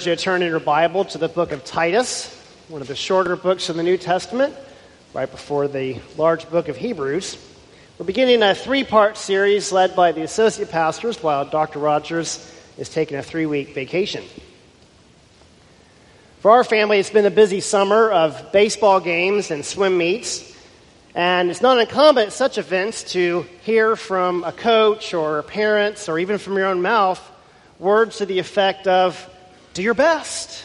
Encourage you to turn in your Bible to the book of Titus, one of the shorter books of the New Testament, right before the large book of Hebrews. We're beginning a three part series led by the associate pastors while Dr. Rogers is taking a three week vacation. For our family, it's been a busy summer of baseball games and swim meets. And it's not uncommon at such events to hear from a coach or parents or even from your own mouth words to the effect of, do your best,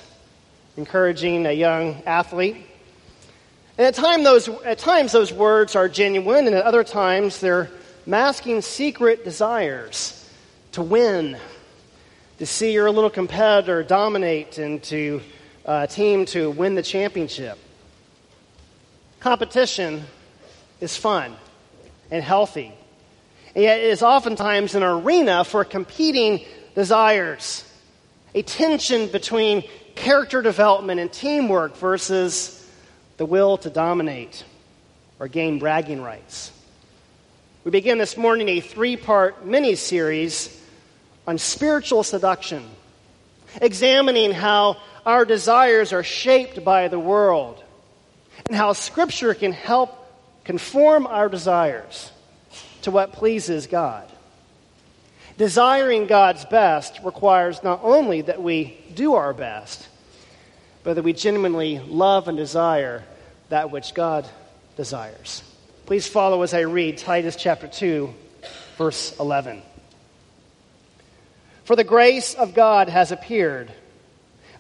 encouraging a young athlete. And at, time those, at times, those words are genuine, and at other times, they're masking secret desires to win, to see your little competitor dominate, and to uh, team to win the championship. Competition is fun and healthy, and yet it is oftentimes an arena for competing desires a tension between character development and teamwork versus the will to dominate or gain bragging rights. We begin this morning a three part mini series on spiritual seduction, examining how our desires are shaped by the world and how Scripture can help conform our desires to what pleases God. Desiring God's best requires not only that we do our best, but that we genuinely love and desire that which God desires. Please follow as I read Titus chapter 2, verse 11. For the grace of God has appeared,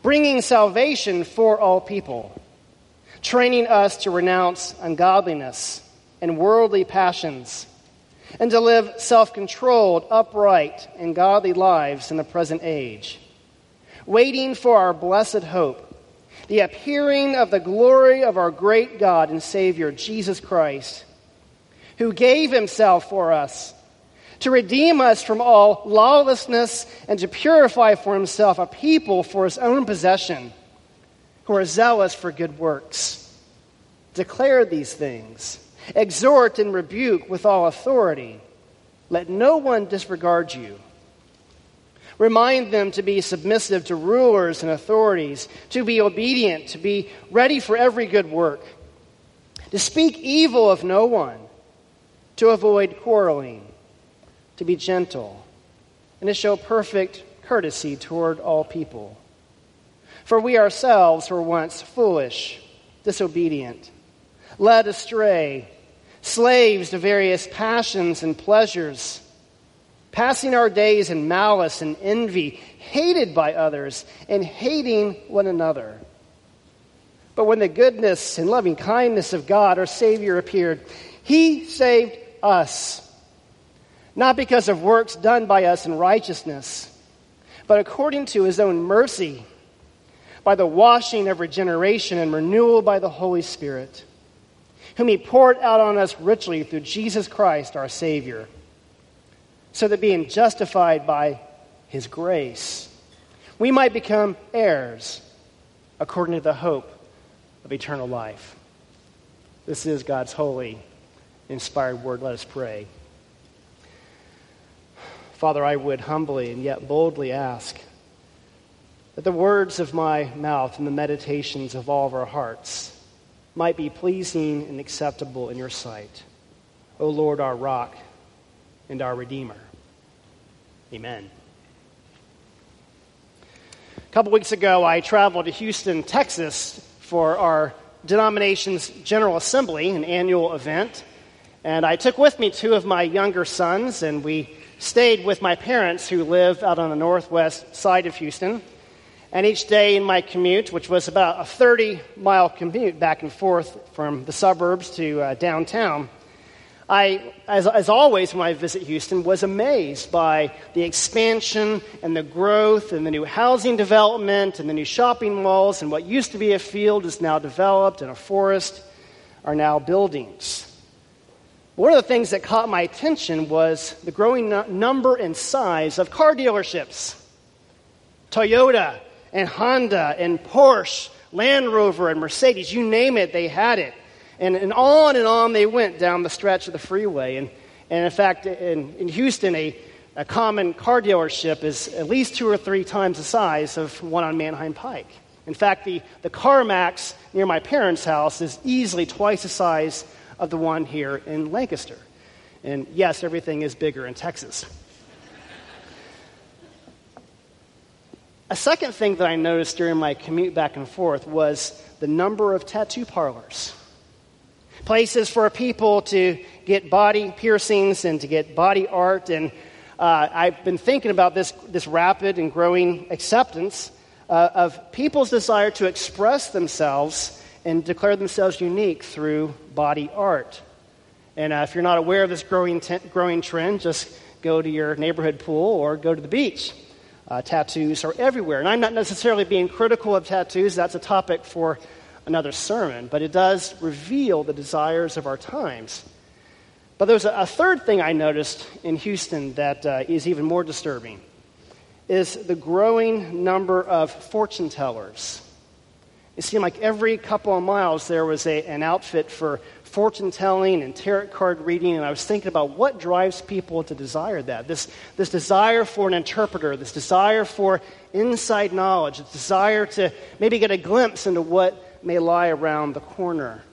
bringing salvation for all people, training us to renounce ungodliness and worldly passions and to live self controlled, upright, and godly lives in the present age, waiting for our blessed hope, the appearing of the glory of our great God and Savior, Jesus Christ, who gave himself for us to redeem us from all lawlessness and to purify for himself a people for his own possession who are zealous for good works. Declare these things Exhort and rebuke with all authority. Let no one disregard you. Remind them to be submissive to rulers and authorities, to be obedient, to be ready for every good work, to speak evil of no one, to avoid quarreling, to be gentle, and to show perfect courtesy toward all people. For we ourselves were once foolish, disobedient, led astray slaves to various passions and pleasures, passing our days in malice and envy, hated by others, and hating one another. But when the goodness and loving kindness of God, our Savior, appeared, He saved us, not because of works done by us in righteousness, but according to His own mercy, by the washing of regeneration and renewal by the Holy Spirit whom he poured out on us richly through Jesus Christ our Savior, so that being justified by his grace, we might become heirs according to the hope of eternal life. This is God's holy, inspired word. Let us pray. Father, I would humbly and yet boldly ask that the words of my mouth and the meditations of all of our hearts might be pleasing and acceptable in your sight. O Lord, our rock and our Redeemer. Amen. A couple weeks ago, I traveled to Houston, Texas for our denomination's General Assembly, an annual event. And I took with me two of my younger sons, and we stayed with my parents who live out on the northwest side of Houston. And each day in my commute, which was about a 30 mile commute back and forth from the suburbs to uh, downtown, I, as, as always when I visit Houston, was amazed by the expansion and the growth and the new housing development and the new shopping malls and what used to be a field is now developed and a forest are now buildings. One of the things that caught my attention was the growing number and size of car dealerships. Toyota and Honda and Porsche, Land Rover and Mercedes, you name it, they had it. And, and on and on they went down the stretch of the freeway. And, and in fact, in, in Houston, a, a common car dealership is at least two or three times the size of one on Manheim Pike. In fact, the, the CarMax near my parents' house is easily twice the size of the one here in Lancaster. And yes, everything is bigger in Texas. A second thing that I noticed during my commute back and forth was the number of tattoo parlors. Places for people to get body piercings and to get body art. And uh, I've been thinking about this, this rapid and growing acceptance uh, of people's desire to express themselves and declare themselves unique through body art. And uh, if you're not aware of this growing, t- growing trend, just go to your neighborhood pool or go to the beach. Uh, tattoos are everywhere. And I'm not necessarily being critical of tattoos, that's a topic for another sermon, but it does reveal the desires of our times. But there's a, a third thing I noticed in Houston that uh, is even more disturbing is the growing number of fortune tellers it seemed like every couple of miles there was a, an outfit for fortune telling and tarot card reading, and I was thinking about what drives people to desire that. This, this desire for an interpreter, this desire for inside knowledge, this desire to maybe get a glimpse into what may lie around the corner.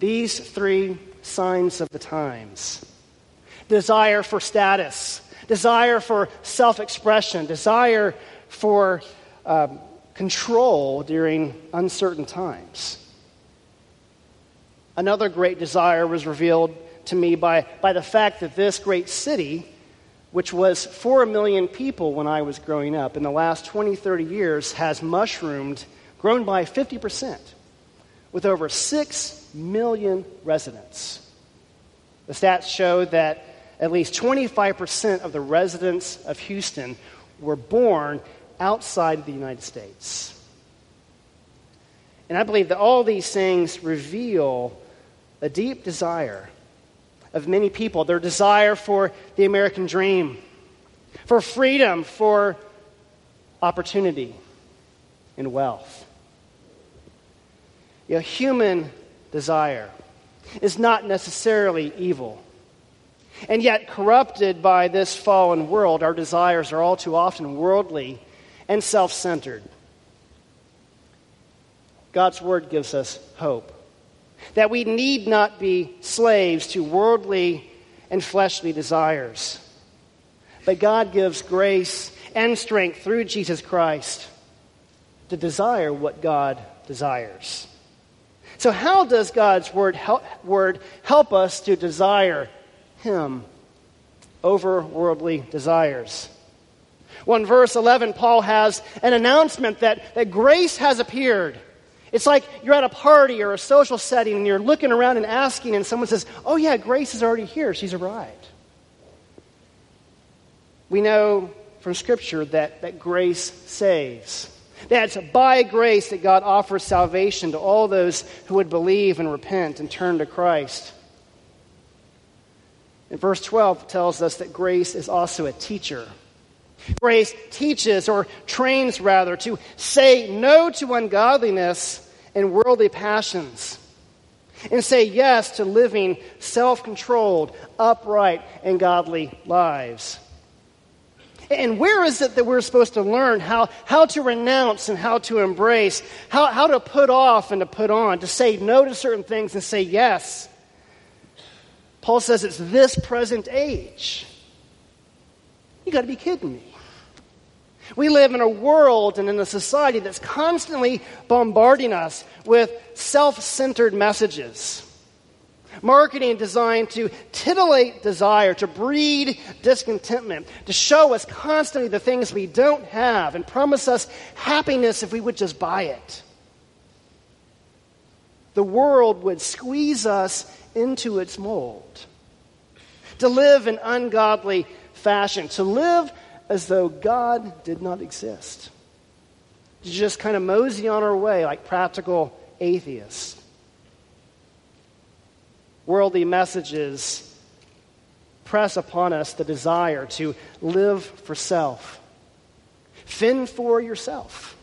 These three signs of the times desire for status, desire for self expression, desire for. Um, control during uncertain times. Another great desire was revealed to me by, by the fact that this great city, which was 4 million people when I was growing up, in the last 20, 30 years has mushroomed, grown by 50%, with over 6 million residents. The stats show that at least 25% of the residents of Houston were born outside the United States. And I believe that all these things reveal a deep desire of many people their desire for the American dream, for freedom, for opportunity and wealth. You know, human desire is not necessarily evil. And yet, corrupted by this fallen world, our desires are all too often worldly and self centered. God's word gives us hope that we need not be slaves to worldly and fleshly desires. But God gives grace and strength through Jesus Christ to desire what God desires. So, how does God's word help, word help us to desire Him over worldly desires? Well, in verse 11, Paul has an announcement that, that grace has appeared. It's like you're at a party or a social setting and you're looking around and asking, and someone says, Oh, yeah, grace is already here. She's arrived. We know from Scripture that, that grace saves. That it's by grace that God offers salvation to all those who would believe and repent and turn to Christ. And verse 12 tells us that grace is also a teacher. Grace teaches, or trains rather, to say no to ungodliness and worldly passions and say yes to living self controlled, upright, and godly lives. And where is it that we're supposed to learn how, how to renounce and how to embrace, how, how to put off and to put on, to say no to certain things and say yes? Paul says it's this present age. You got to be kidding me. We live in a world and in a society that's constantly bombarding us with self centered messages. Marketing designed to titillate desire, to breed discontentment, to show us constantly the things we don't have and promise us happiness if we would just buy it. The world would squeeze us into its mold, to live in ungodly fashion, to live as though God did not exist, just kind of mosey on our way like practical atheists worldly messages press upon us the desire to live for self, fend for yourself,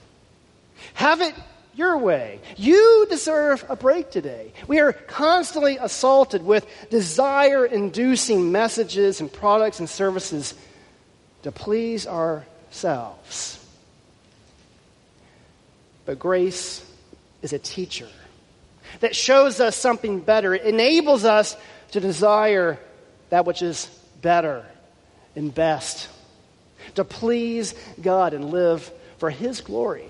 have it your way. You deserve a break today. We are constantly assaulted with desire inducing messages and products and services to please ourselves. But grace is a teacher that shows us something better. It enables us to desire that which is better and best, to please God and live for His glory.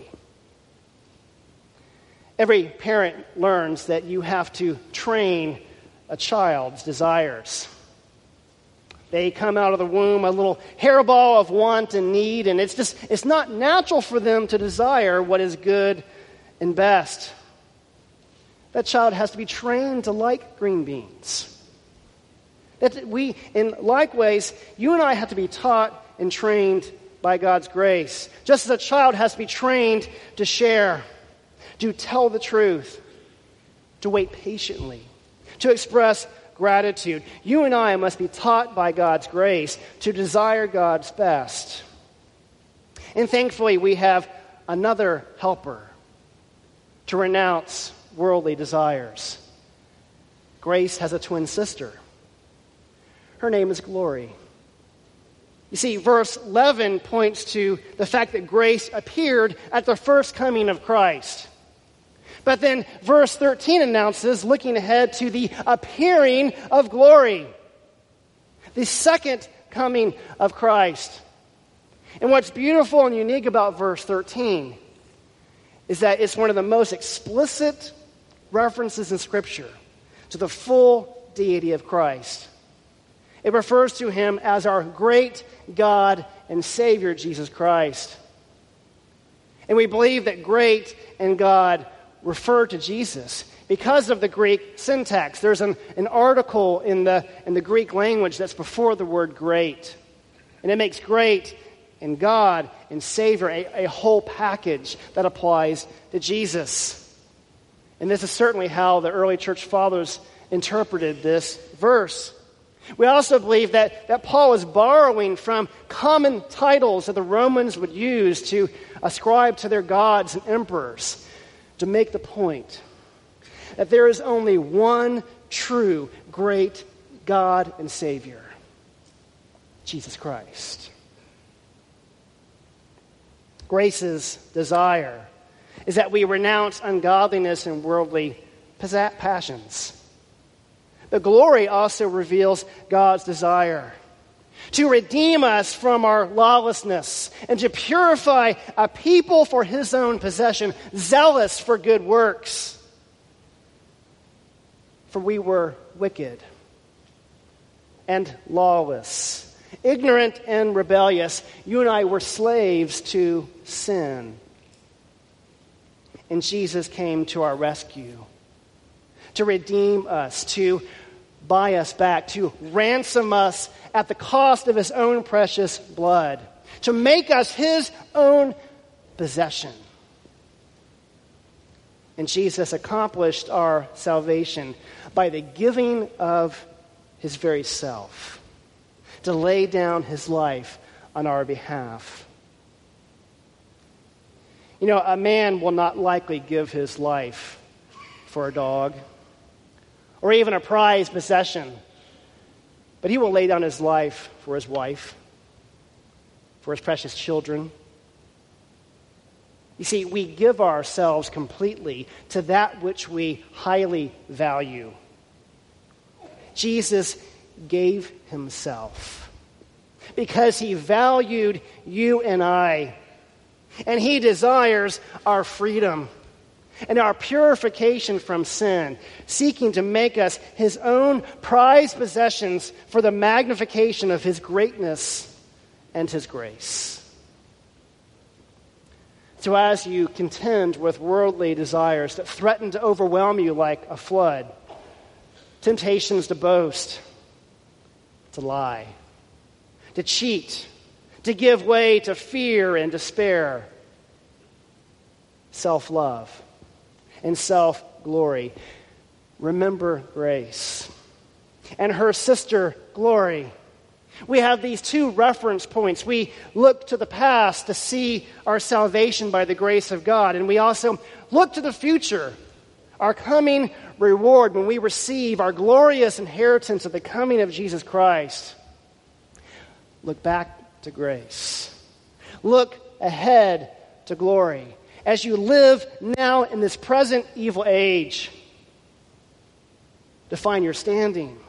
Every parent learns that you have to train a child's desires. They come out of the womb a little hairball of want and need, and it's just, it's not natural for them to desire what is good and best. That child has to be trained to like green beans. That we, in like ways, you and I have to be taught and trained by God's grace. Just as a child has to be trained to share, to tell the truth, to wait patiently, to express gratitude. You and I must be taught by God's grace to desire God's best. And thankfully, we have another helper to renounce worldly desires. Grace has a twin sister. Her name is Glory. You see, verse 11 points to the fact that grace appeared at the first coming of Christ. But then verse 13 announces, looking ahead to the appearing of glory, the second coming of Christ. And what's beautiful and unique about verse 13 is that it's one of the most explicit references in Scripture to the full deity of Christ. It refers to him as our great God and Savior, Jesus Christ. And we believe that great and God refer to Jesus because of the Greek syntax. There's an, an article in the, in the Greek language that's before the word great. And it makes great and God and Savior a, a whole package that applies to Jesus. And this is certainly how the early church fathers interpreted this verse. We also believe that, that Paul is borrowing from common titles that the Romans would use to ascribe to their gods and emperors to make the point that there is only one true great God and Savior Jesus Christ. Grace's desire is that we renounce ungodliness and worldly passions. The glory also reveals God's desire to redeem us from our lawlessness and to purify a people for his own possession, zealous for good works. For we were wicked and lawless, ignorant and rebellious. You and I were slaves to sin. And Jesus came to our rescue to redeem us, to buy us back, to ransom us at the cost of his own precious blood, to make us his own possession. And Jesus accomplished our salvation by the giving of his very self, to lay down his life on our behalf. You know, a man will not likely give his life for a dog or even a prized possession, but he will lay down his life for his wife, for his precious children. You see, we give ourselves completely to that which we highly value. Jesus gave himself because he valued you and I and He desires our freedom. And our purification from sin, seeking to make us his own prized possessions for the magnification of his greatness and his grace. So, as you contend with worldly desires that threaten to overwhelm you like a flood, temptations to boast, to lie, to cheat, to give way to fear and despair, self love, and self glory. Remember grace and her sister glory. We have these two reference points. We look to the past to see our salvation by the grace of God, and we also look to the future, our coming reward when we receive our glorious inheritance of the coming of Jesus Christ. Look back to grace. Look ahead to glory as you live now in this present evil age. Define your standing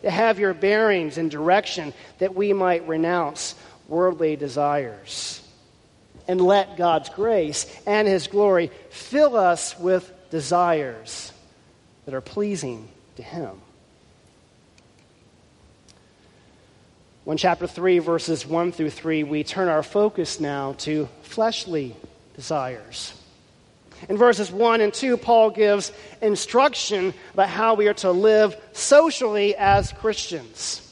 to have your bearings and direction that we might renounce worldly desires. And let God's grace and His glory fill us with desires that are pleasing to Him. 1 chapter 3, verses 1 through 3, we turn our focus now to fleshly desires. In verses 1 and 2, Paul gives instruction about how we are to live socially as Christians.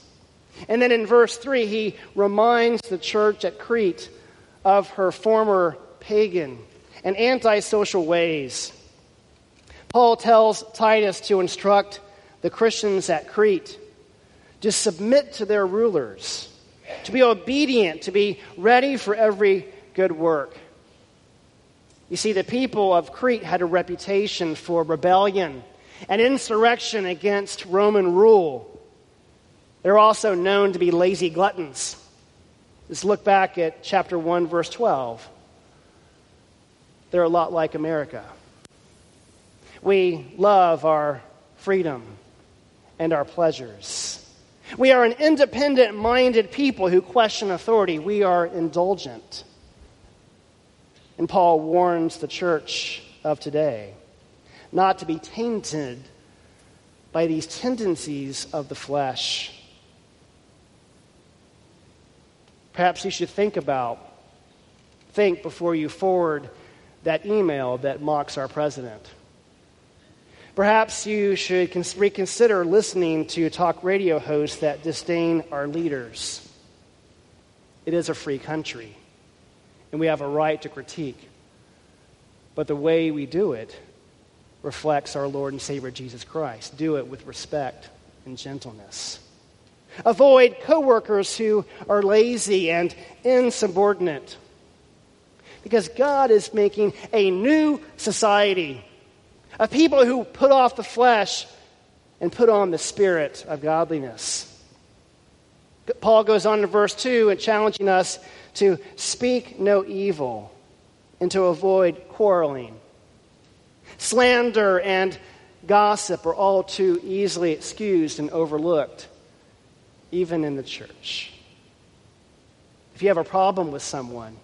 And then in verse 3, he reminds the church at Crete of her former pagan and antisocial ways. Paul tells Titus to instruct the Christians at Crete to submit to their rulers, to be obedient, to be ready for every good work. You see, the people of Crete had a reputation for rebellion and insurrection against Roman rule. They're also known to be lazy gluttons. Let's look back at chapter 1, verse 12. They're a lot like America. We love our freedom and our pleasures. We are an independent minded people who question authority. We are indulgent. And Paul warns the church of today not to be tainted by these tendencies of the flesh. Perhaps you should think about, think before you forward that email that mocks our president. Perhaps you should reconsider listening to talk radio hosts that disdain our leaders. It is a free country and we have a right to critique. But the way we do it reflects our Lord and Savior Jesus Christ. Do it with respect and gentleness. Avoid coworkers who are lazy and insubordinate. Because God is making a new society of people who put off the flesh and put on the spirit of godliness. Paul goes on to verse 2 and challenging us to speak no evil and to avoid quarreling. Slander and gossip are all too easily excused and overlooked, even in the church. If you have a problem with someone,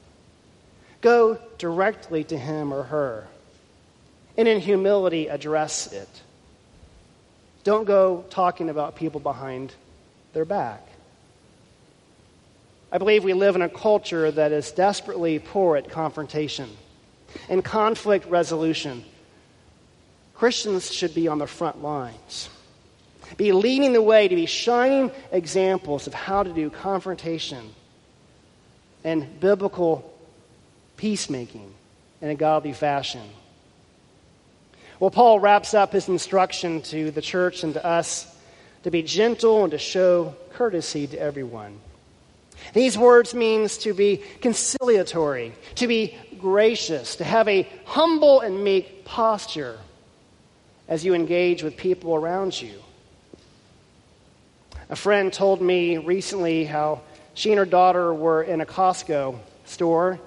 go directly to him or her and in humility address it. Don't go talking about people behind their back. I believe we live in a culture that is desperately poor at confrontation and conflict resolution. Christians should be on the front lines, be leading the way to be shining examples of how to do confrontation and biblical peacemaking in a godly fashion. Well, Paul wraps up his instruction to the church and to us to be gentle and to show courtesy to everyone. These words means to be conciliatory, to be gracious, to have a humble and meek posture as you engage with people around you. A friend told me recently how she and her daughter were in a Costco store,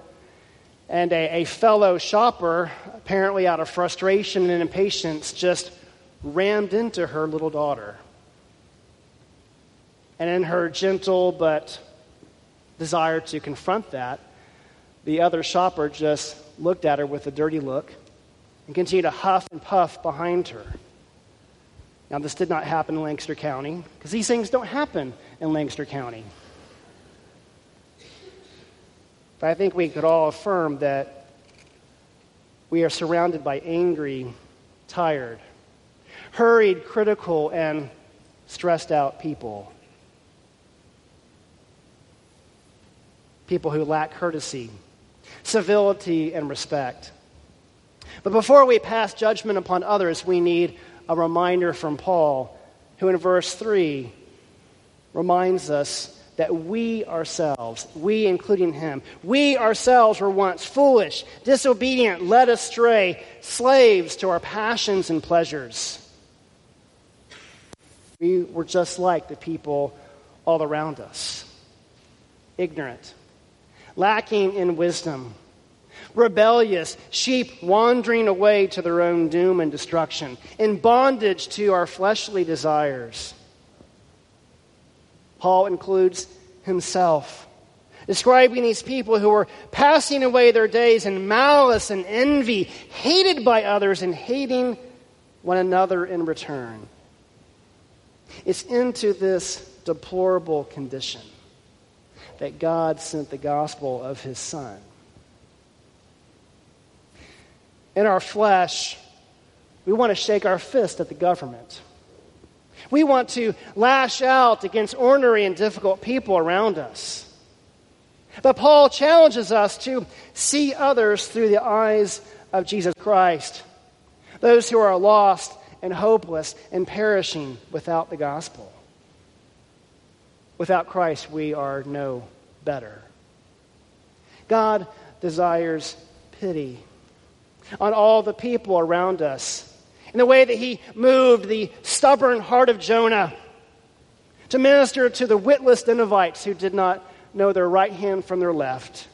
and a, a fellow shopper, apparently out of frustration and impatience, just rammed into her little daughter. And in her gentle but desire to confront that, the other shopper just looked at her with a dirty look and continued to huff and puff behind her. Now, this did not happen in Lancaster County because these things don't happen in Lancaster County. But I think we could all affirm that we are surrounded by angry, tired, hurried, critical, and stressed out people. People who lack courtesy, civility, and respect. But before we pass judgment upon others, we need a reminder from Paul, who in verse 3 reminds us that we ourselves, we including him, we ourselves were once foolish, disobedient, led astray, slaves to our passions and pleasures. We were just like the people all around us ignorant, lacking in wisdom, rebellious, sheep wandering away to their own doom and destruction, in bondage to our fleshly desires. Paul includes himself, describing these people who were passing away their days in malice and envy, hated by others and hating one another in return. It's into this deplorable condition that God sent the gospel of his Son. In our flesh, we want to shake our fist at the government. We want to lash out against ornery and difficult people around us. But Paul challenges us to see others through the eyes of Jesus Christ, those who are lost and hopeless and perishing without the gospel. Without Christ, we are no better. God desires pity on all the people around us in the way that he moved the stubborn heart of Jonah to minister to the witless Ninevites who did not know their right hand from their left.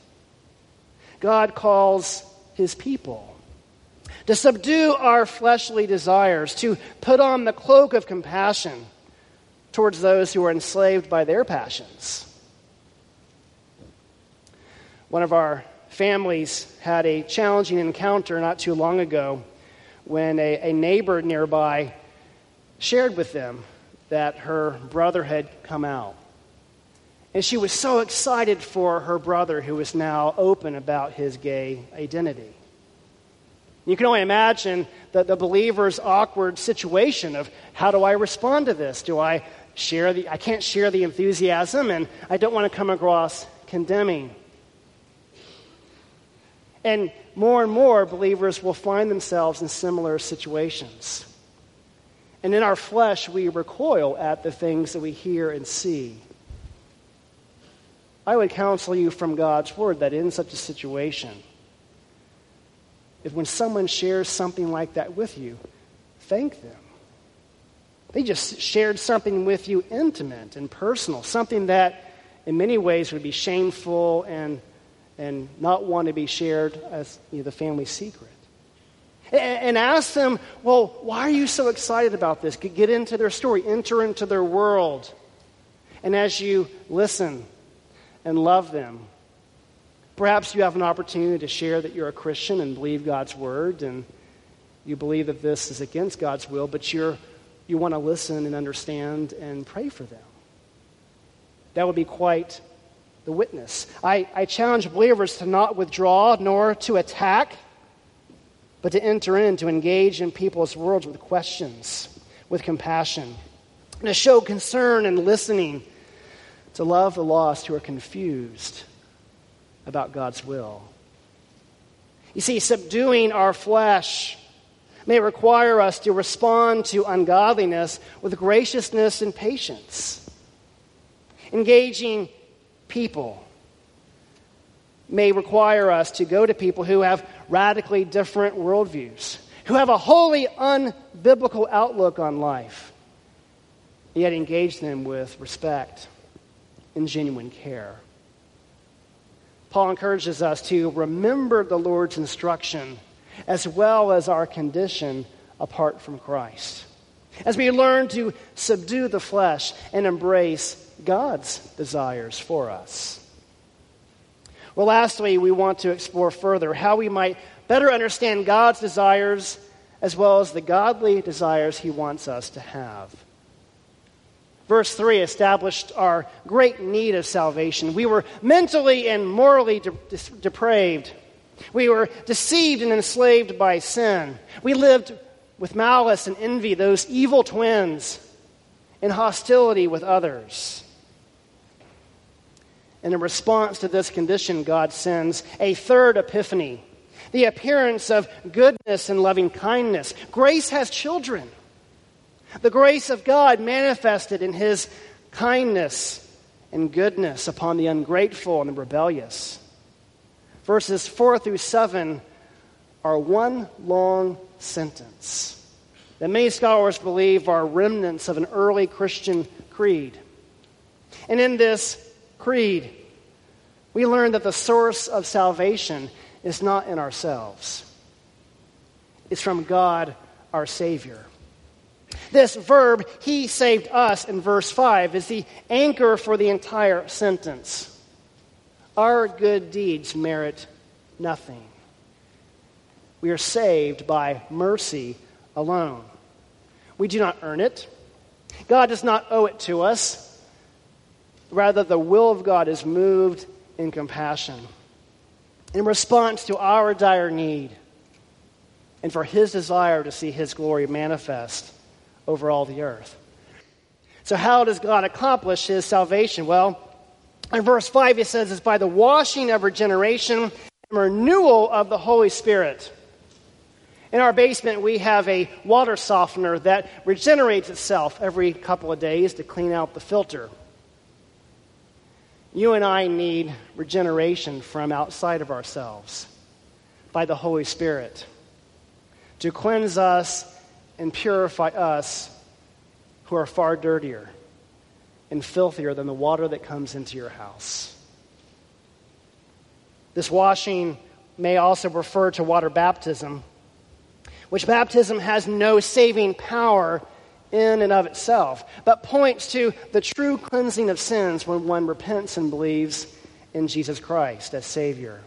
God calls his people to subdue our fleshly desires, to put on the cloak of compassion towards those who are enslaved by their passions. One of our families had a challenging encounter not too long ago when a, a neighbor nearby shared with them that her brother had come out. And she was so excited for her brother, who was now open about his gay identity. You can only imagine the, the believer's awkward situation of how do I respond to this? Do I share the, I can't share the enthusiasm and I don't want to come across condemning. And more and more believers will find themselves in similar situations. And in our flesh, we recoil at the things that we hear and see. I would counsel you from God's word that in such a situation, if when someone shares something like that with you, thank them. They just shared something with you intimate and personal, something that in many ways would be shameful and, and not want to be shared as you know, the family secret. And, and ask them, well, why are you so excited about this? Get into their story, enter into their world. And as you listen and love them, Perhaps you have an opportunity to share that you're a Christian and believe God's word, and you believe that this is against God's will, but you're, you want to listen and understand and pray for them. That would be quite the witness. I, I challenge believers to not withdraw nor to attack, but to enter in, to engage in people's worlds with questions, with compassion, to show concern and listening, to love the lost who are confused about God's will. You see, subduing our flesh may require us to respond to ungodliness with graciousness and patience. Engaging people may require us to go to people who have radically different worldviews, who have a wholly unbiblical outlook on life, yet engage them with respect and genuine care. Paul encourages us to remember the Lord's instruction as well as our condition apart from Christ. As we learn to subdue the flesh and embrace God's desires for us. Well, lastly, we want to explore further how we might better understand God's desires as well as the godly desires he wants us to have. Verse 3 established our great need of salvation. We were mentally and morally de- de- depraved. We were deceived and enslaved by sin. We lived with malice and envy, those evil twins, in hostility with others. And in response to this condition, God sends a third epiphany the appearance of goodness and loving kindness. Grace has children. The grace of God manifested in his kindness and goodness upon the ungrateful and the rebellious. Verses 4 through 7 are one long sentence that many scholars believe are remnants of an early Christian creed. And in this creed, we learn that the source of salvation is not in ourselves, it's from God, our Savior. This verb, He saved us, in verse 5, is the anchor for the entire sentence. Our good deeds merit nothing. We are saved by mercy alone. We do not earn it. God does not owe it to us. Rather, the will of God is moved in compassion in response to our dire need and for his desire to see his glory manifest over all the earth. So, how does God accomplish his salvation? Well, in verse 5, he says it's by the washing of regeneration and renewal of the Holy Spirit. In our basement, we have a water softener that regenerates itself every couple of days to clean out the filter. You and I need regeneration from outside of ourselves by the Holy Spirit to cleanse us and purify us who are far dirtier and filthier than the water that comes into your house. This washing may also refer to water baptism, which baptism has no saving power in and of itself, but points to the true cleansing of sins when one repents and believes in Jesus Christ as Savior.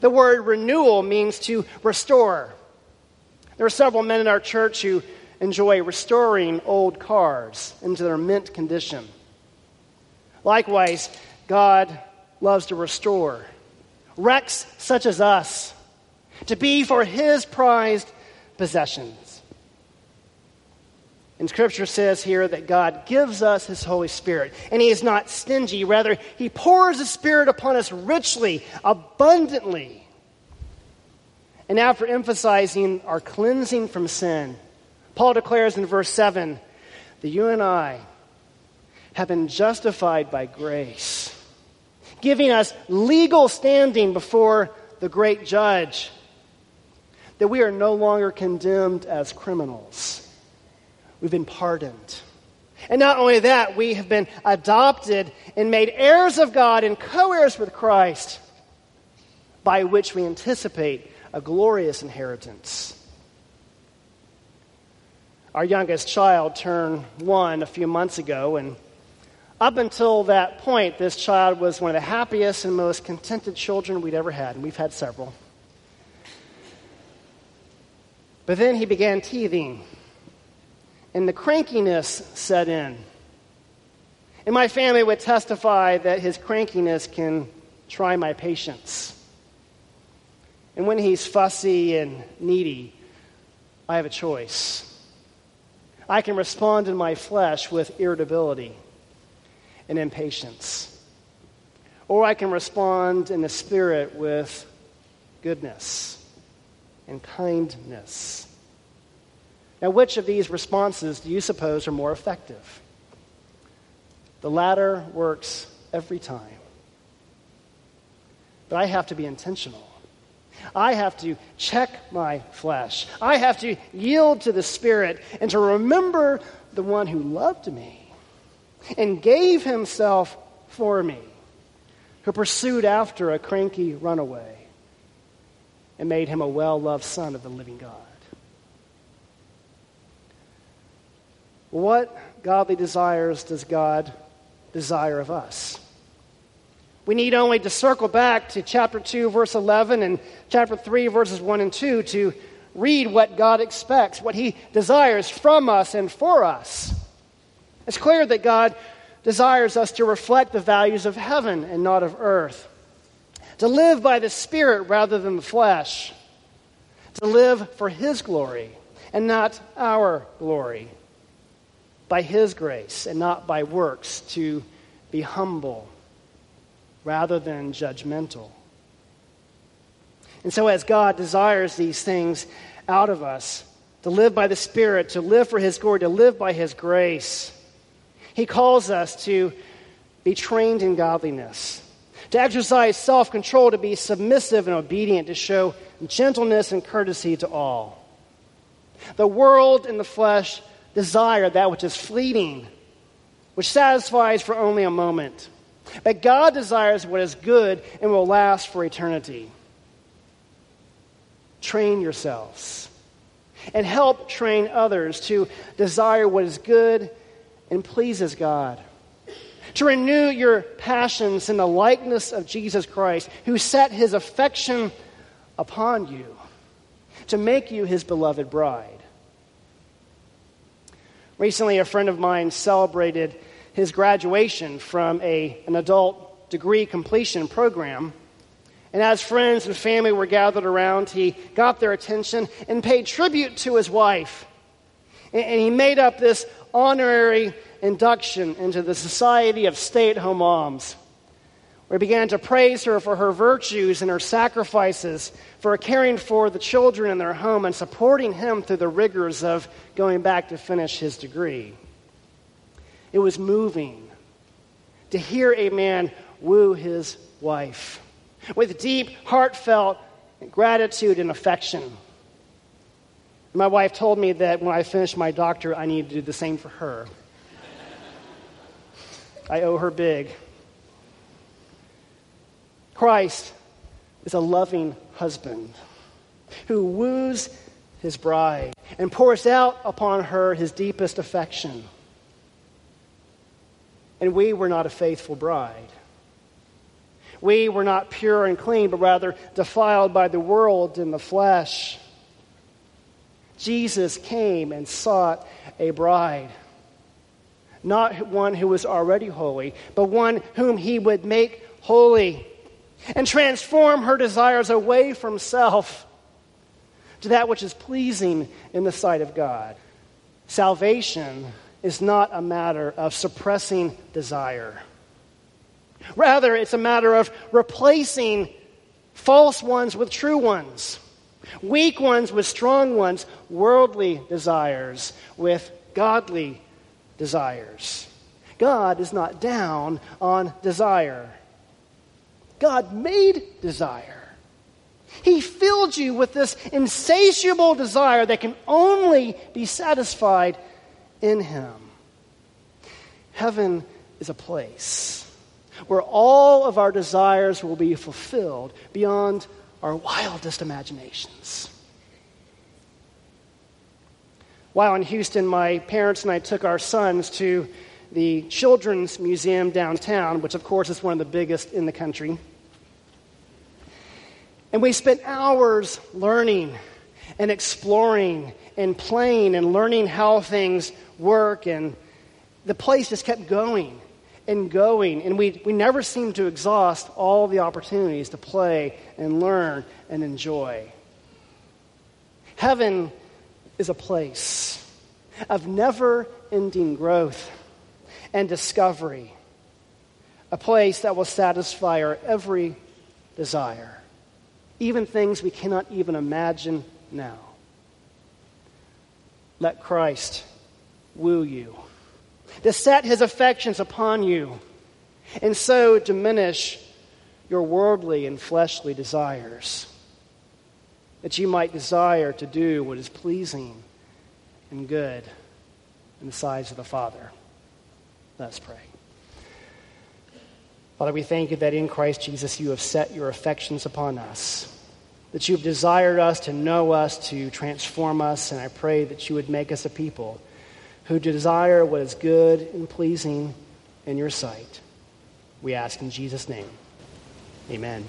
The word renewal means to restore. There are several men in our church who enjoy restoring old cars into their mint condition. Likewise, God loves to restore wrecks such as us to be for His prized possessions. And Scripture says here that God gives us His Holy Spirit, and He is not stingy. Rather, He pours His Spirit upon us richly, abundantly. And after emphasizing our cleansing from sin, Paul declares in verse 7 that you and I have been justified by grace, giving us legal standing before the great judge, that we are no longer condemned as criminals We've been pardoned. And not only that, we have been adopted and made heirs of God and co heirs with Christ, by which we anticipate a glorious inheritance. Our youngest child turned one a few months ago, and up until that point, this child was one of the happiest and most contented children we'd ever had, and we've had several. But then he began teething and the crankiness set in. And my family would testify that his crankiness can try my patience. And when he's fussy and needy, I have a choice. I can respond in my flesh with irritability and impatience. Or I can respond in the spirit with goodness and kindness now, which of these responses do you suppose are more effective? The latter works every time. But I have to be intentional. I have to check my flesh. I have to yield to the Spirit and to remember the one who loved me and gave himself for me, who pursued after a cranky runaway and made him a well loved son of the living God. What godly desires does God desire of us? We need only to circle back to chapter 2, verse 11, and chapter 3, verses 1 and 2 to read what God expects, what He desires from us and for us. It's clear that God desires us to reflect the values of heaven and not of earth, to live by the Spirit rather than the flesh, to live for His glory and not our glory, by His grace and not by works, to be humble rather than judgmental. And so, as God desires these things out of us, to live by the Spirit, to live for His glory, to live by His grace, He calls us to be trained in godliness, to exercise self control, to be submissive and obedient, to show gentleness and courtesy to all. The world and the flesh desire that which is fleeting, which satisfies for only a moment. But God desires what is good and will last for eternity. Train yourselves and help train others to desire what is good and pleases God. To renew your passions in the likeness of Jesus Christ, who set his affection upon you to make you his beloved bride. Recently, a friend of mine celebrated his graduation from a, an adult degree completion program. And as friends and family were gathered around, he got their attention and paid tribute to his wife. And, and he made up this honorary induction into the Society of Stay at Home Moms We began to praise her for her virtues and her sacrifices for caring for the children in their home and supporting him through the rigors of going back to finish his degree. It was moving to hear a man woo his wife with deep, heartfelt gratitude and affection. My wife told me that when I finished my doctorate, I needed to do the same for her. I owe her big. Christ is a loving husband who woos his bride and pours out upon her his deepest affection. And we were not a faithful bride. We were not pure and clean, but rather defiled by the world and the flesh. Jesus came and sought a bride. Not one who was already holy, but one whom he would make holy and transform her desires away from self to that which is pleasing in the sight of God. Salvation is not a matter of suppressing desire. Rather, it's a matter of replacing false ones with true ones, weak ones with strong ones, worldly desires with godly desires. God is not down on desire. God made desire. He filled you with this insatiable desire that can only be satisfied in Him. Heaven is a place where all of our desires will be fulfilled beyond our wildest imaginations. While in Houston, my parents and I took our sons to the Children's Museum downtown, which, of course, is one of the biggest in the country. And we spent hours learning and exploring and playing and learning how things work. And the place just kept going and going. And we, we never seemed to exhaust all the opportunities to play and learn and enjoy. Heaven is a place of never ending growth and discovery, a place that will satisfy our every desire even things we cannot even imagine now. Let Christ woo you, to set his affections upon you, and so diminish your worldly and fleshly desires, that you might desire to do what is pleasing and good in the sight of the Father. Let's pray. Father, we thank you that in Christ Jesus you have set your affections upon us, that you have desired us to know us, to transform us, and I pray that you would make us a people who desire what is good and pleasing in your sight. We ask in Jesus' name. Amen.